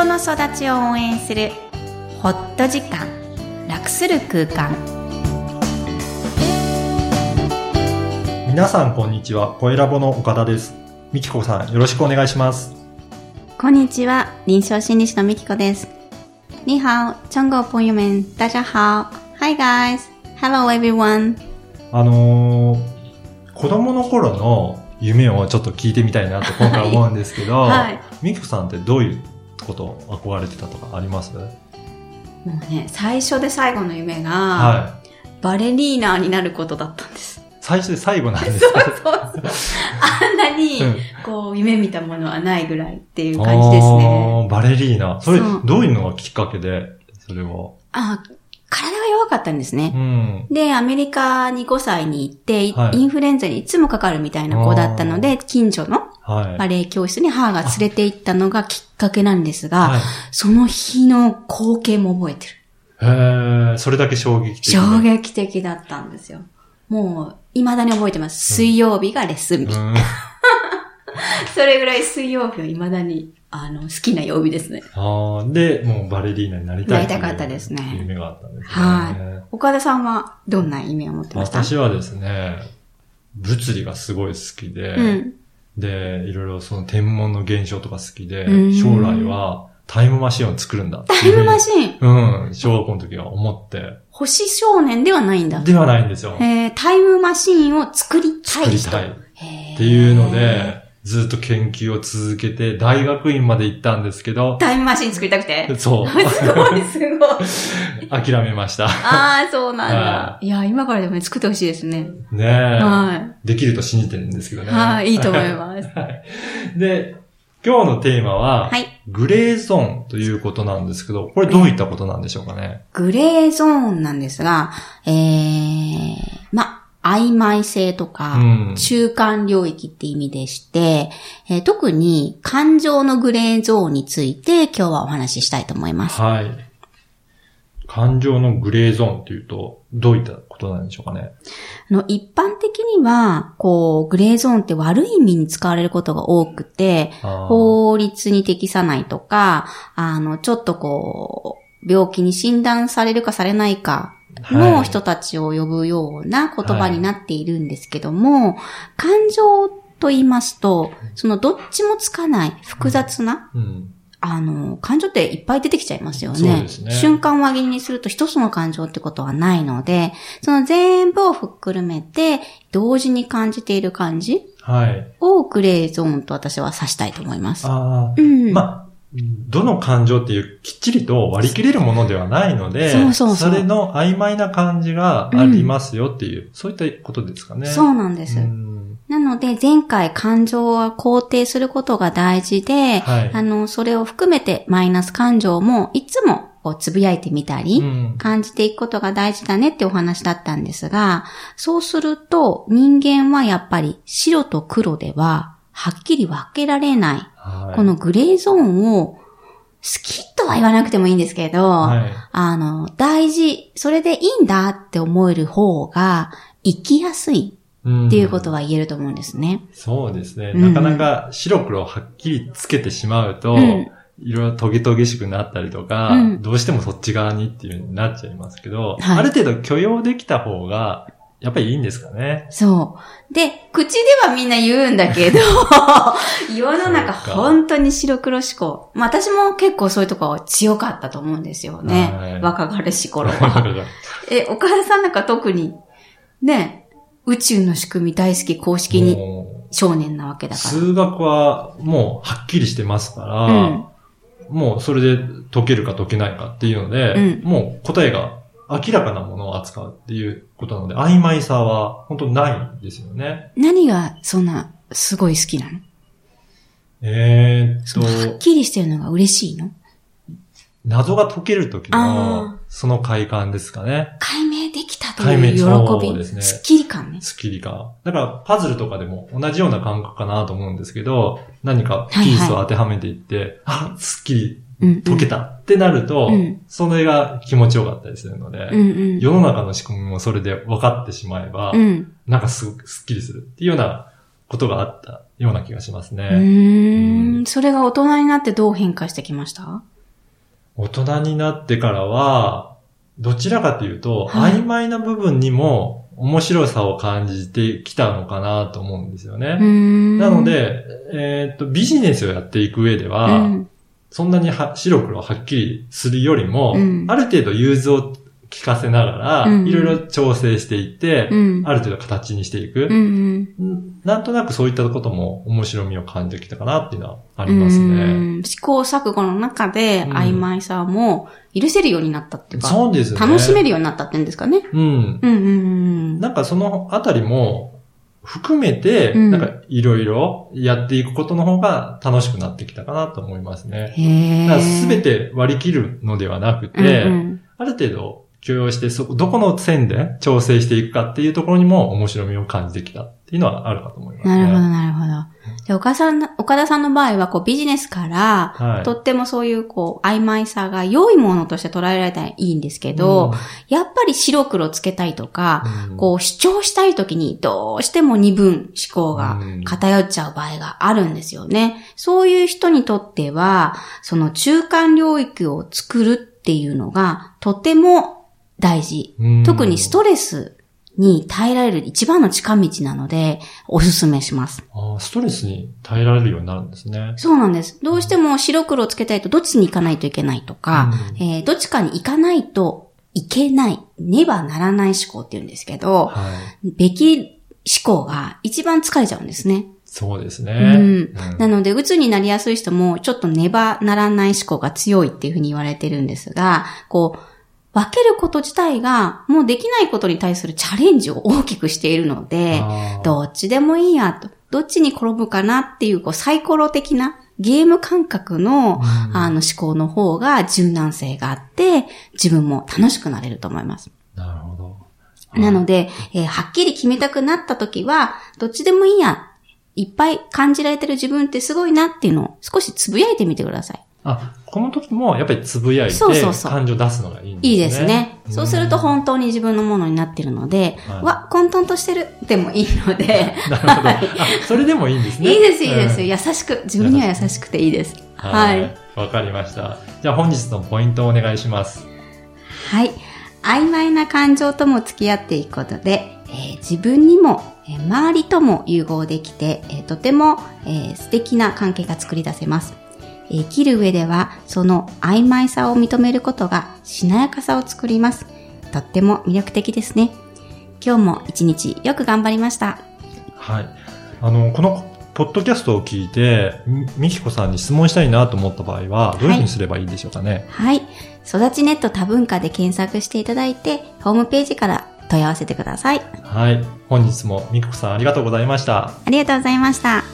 人の育ちを応援するホット時間楽する空間。皆さんこんにちは。声ラボの岡田です。みきこさんよろしくお願いします。こんにちは。臨床心理士のみきこです。你好中国朋友们大家好。Hi guys. Hello everyone. あのー、子供の頃の夢をちょっと聞いてみたいなと今回思うんですけど、はい。みきこさんってどういうことを憧れてたとかあります？もうね最初で最後の夢が、はい。バレリーナになることだったんです。最初で最後なんです。かそうそう。あんなに、うん。こう夢見たものはないぐらいっていう感じですね。バレリーナ。それそう、どういうのがきっかけで、それは？あ体が弱かったんですねう、ん。で、アメリカに5歳に行って、いはいインフルエンザにいつもかかるみたいな子だったので、近所のはい。バレエ教室に母が連れて行ったのがきっかけなんですが、はい。その日の光景も覚えてる。へーそれだけ衝撃的で。衝撃的だったんですよ。もう、未だに覚えてます。水曜日がレッスン日。うん。それぐらい水曜日は未だに、あの、好きな曜日ですね。あーで、もうバレリーナになりたいなりたかったですね夢があったんですね。はい。岡田さんはどんな夢を持ってました？私はですね、物理がすごい好きで、うん。で、いろいろその天文の現象とか好きで、うん将来はタイムマシンを作るんだってタイムマシン、うん、小学校の時は思って、星少年ではないんだ。ではないんですよ。えー、タイムマシンを作りたい人。作りたい。っていうので、ずっと研究を続けて、大学院まで行ったんですけど、タイムマシン作りたくて？そう、すごい、すごい。諦めました。ああ、そうなんだは。いや、今からでもね作ってほしいですね。ねえ、はできると信じてるんですけどい。ね。はい、いいと思います。はい。で、今日のテーマは、はい。グレーゾーンということなんですけど、これどういったことなんでしょうかね？グレーゾーンなんですが、えー、ま、曖昧性とか、うん中間領域って意味でして、えー特に感情のグレーゾーンについて今日はお話ししたいと思います。はい。感情のグレーゾーンっていうと、どういったことなんでしょうかね？あの、一般的には、こう、グレーゾーンって悪い意味に使われることが多くて、法律に適さないとか、あの、ちょっとこう、病気に診断されるかされないかの人たちを呼ぶような言葉になっているんですけども、感情と言いますと、そのどっちもつかない複雑な、うん。あの、感情っていっぱい出てきちゃいますよね。ね瞬間輪切りにすると一つの感情ってことはないので、その全部をふっくるめて、同時に感じている感じはい。をグレーゾーンと私は指したいと思います。ああ、うん。まあ、どの感情っていうきっちりと割り切れるものではないので、そうそうそうれの曖昧な感じがありますよっていう、そういったことですかね。そうなんです。うんなので、前回感情は肯定することが大事で、はいあの、それを含めてマイナス感情もいつもこうつぶやいてみたり、うん感じていくことが大事だねってお話だったんですが、そうすると人間はやっぱり白と黒でははっきり分けられない。はい。このグレーゾーンを好きとは言わなくてもいいんですけど、はい。あの、大事、それでいいんだって思える方が生きやすいうんっていうことは言えると思うんですね。そうですね。うん。なかなか白黒はっきりつけてしまうと、うん。いろいろトゲトゲしくなったりとか、うん。どうしてもそっち側にっていう風になっちゃいますけど、はい。ある程度許容できた方が、やっぱりいいんですかね。そう。で、口ではみんな言うんだけど、世の中本当に白黒思考。まあ私も結構そういうとこは強かったと思うんですよね。はい若かりし頃は。え、岡田さんなんか特に、ね、宇宙の仕組み大好き公式にも少年なわけうだから。数学はもうはっきりしてますから、うんもうそれで解けるか解けないかっていうので、うんもう答えが明らかなものを扱うっていうことなので、曖昧さは本当ないんですよね。何がそんなすごい好きなの？えーっそのはっと、きりしてるのが嬉しいの？謎が解ける時あの、その快感ですかね。解明できたという喜び。ですねスッキリ感ね。スッキリ感。だから、パズルとかでも同じような感覚かなと思うんですけど、何かピースを当てはめていって、あ、スッキリ解けたってなると、うんそれが気持ちよかったりするので、うんうん。世の中の仕組みもそれで分かってしまえば、うん。なんかすごくスッキリするっていうようなことがあったような気がしますね。うーん。それが大人になってどう変化してきました？大人になってからは、どちらかというと、はい曖昧な部分にも面白さを感じてきたのかなと思うんですよね。なの、で、えーっと、ビジネスをやっていく上でうは、ん。そんなには白黒はっきりするよりも、うんある程度融通を聞かせながら、うんいろいろ調整していって、うん。ある程度形にしていくう、ん。うんなんとなくそういったことも面白みを感じてきたかなっていうのはありますうね。ん試行錯誤の中でうん曖昧さも許せるようになったっていうか、そうですね。楽しめるようになったっていうんですかね。うん。うんうんうん。なんかそのあたりも含めて、うん。なんかいろいろやっていくことの方が楽しくなってきたかなと思いますね。へだから全てて割り切るのではなくて、うんうん。ある程度許容して、そ、どこの線で調整していくかっていうところにも面白みを感じてきたっていうのはあるかと思いますね。なるほど、なるほど。で、岡田さん、岡田さんの場合は、こう、ビジネスから、はい。とってもそういう、こう、曖昧さが良いものとして捉えられたらいいんですけど、やっぱり白黒つけたいとか、うん、こう、主張したいときにどうしても二分思考がうん偏っちゃう場合があるんですよね。そういう人にとっては、その中間領域を作るっていうのがとても大事。うん特にストレスに耐えられる一番の近道なので、おすすめします。あーストレスに耐えられるようになるんですね。そうなんです。どうしても白黒つけたいとどっちに行かないといけないとか、うんえーどっちかに行かないといけない、ねばならない思考って言うんですけど、はい。べき思考が一番疲れちゃうんですね。そうですね。うんうんなので、鬱になりやすい人も、ちょっとねばならない思考が強いっていうふうに言われてるんですが、こう、分けること自体が、もうできないことに対するチャレンジを大きくしているので、どっちでもいいやと、どっちに転ぶかなっていう、こう、サイコロ的なゲーム感覚の、うんあの思考の方が柔軟性があって、自分も楽しくなれると思います。なるほど。なので、えーはっきり決めたくなった時は、どっちでもいいや。いっぱい感じられてる自分ってすごいなっていうのを少しつぶやいてみてください。あ、この時もやっぱりつぶやいて感情出すのがいいんですね。いいですね。そうすると本当に自分のものになってるので、はいわ、混沌としてるでもいいので、なるほど。あ、それでもいいんですね。いいです、いいです。うん優しく、自分には優しくていいです。ははいい。。わかりました。じゃあ本日のポイントをお願いします。はい。曖昧な感情とも付き合っていくことで、えー自分にも、えー周りとも融合できて、えーとても、えー素敵な関係が作り出せます。えー生きる上では、その曖昧さを認めることがしなやかさを作ります。とっても魅力的ですね。今日も一日よく頑張りました。はい。あの、この、ポッドキャストを聞いて、みみきこさんに質問したいなと思った場合は、どういうふうにすればいいでしょうかね？はい。育ちネット多文化で検索していただいて、ホームページから問い合わせてください。はい。本日もみきこさんありがとうございました。ありがとうございました。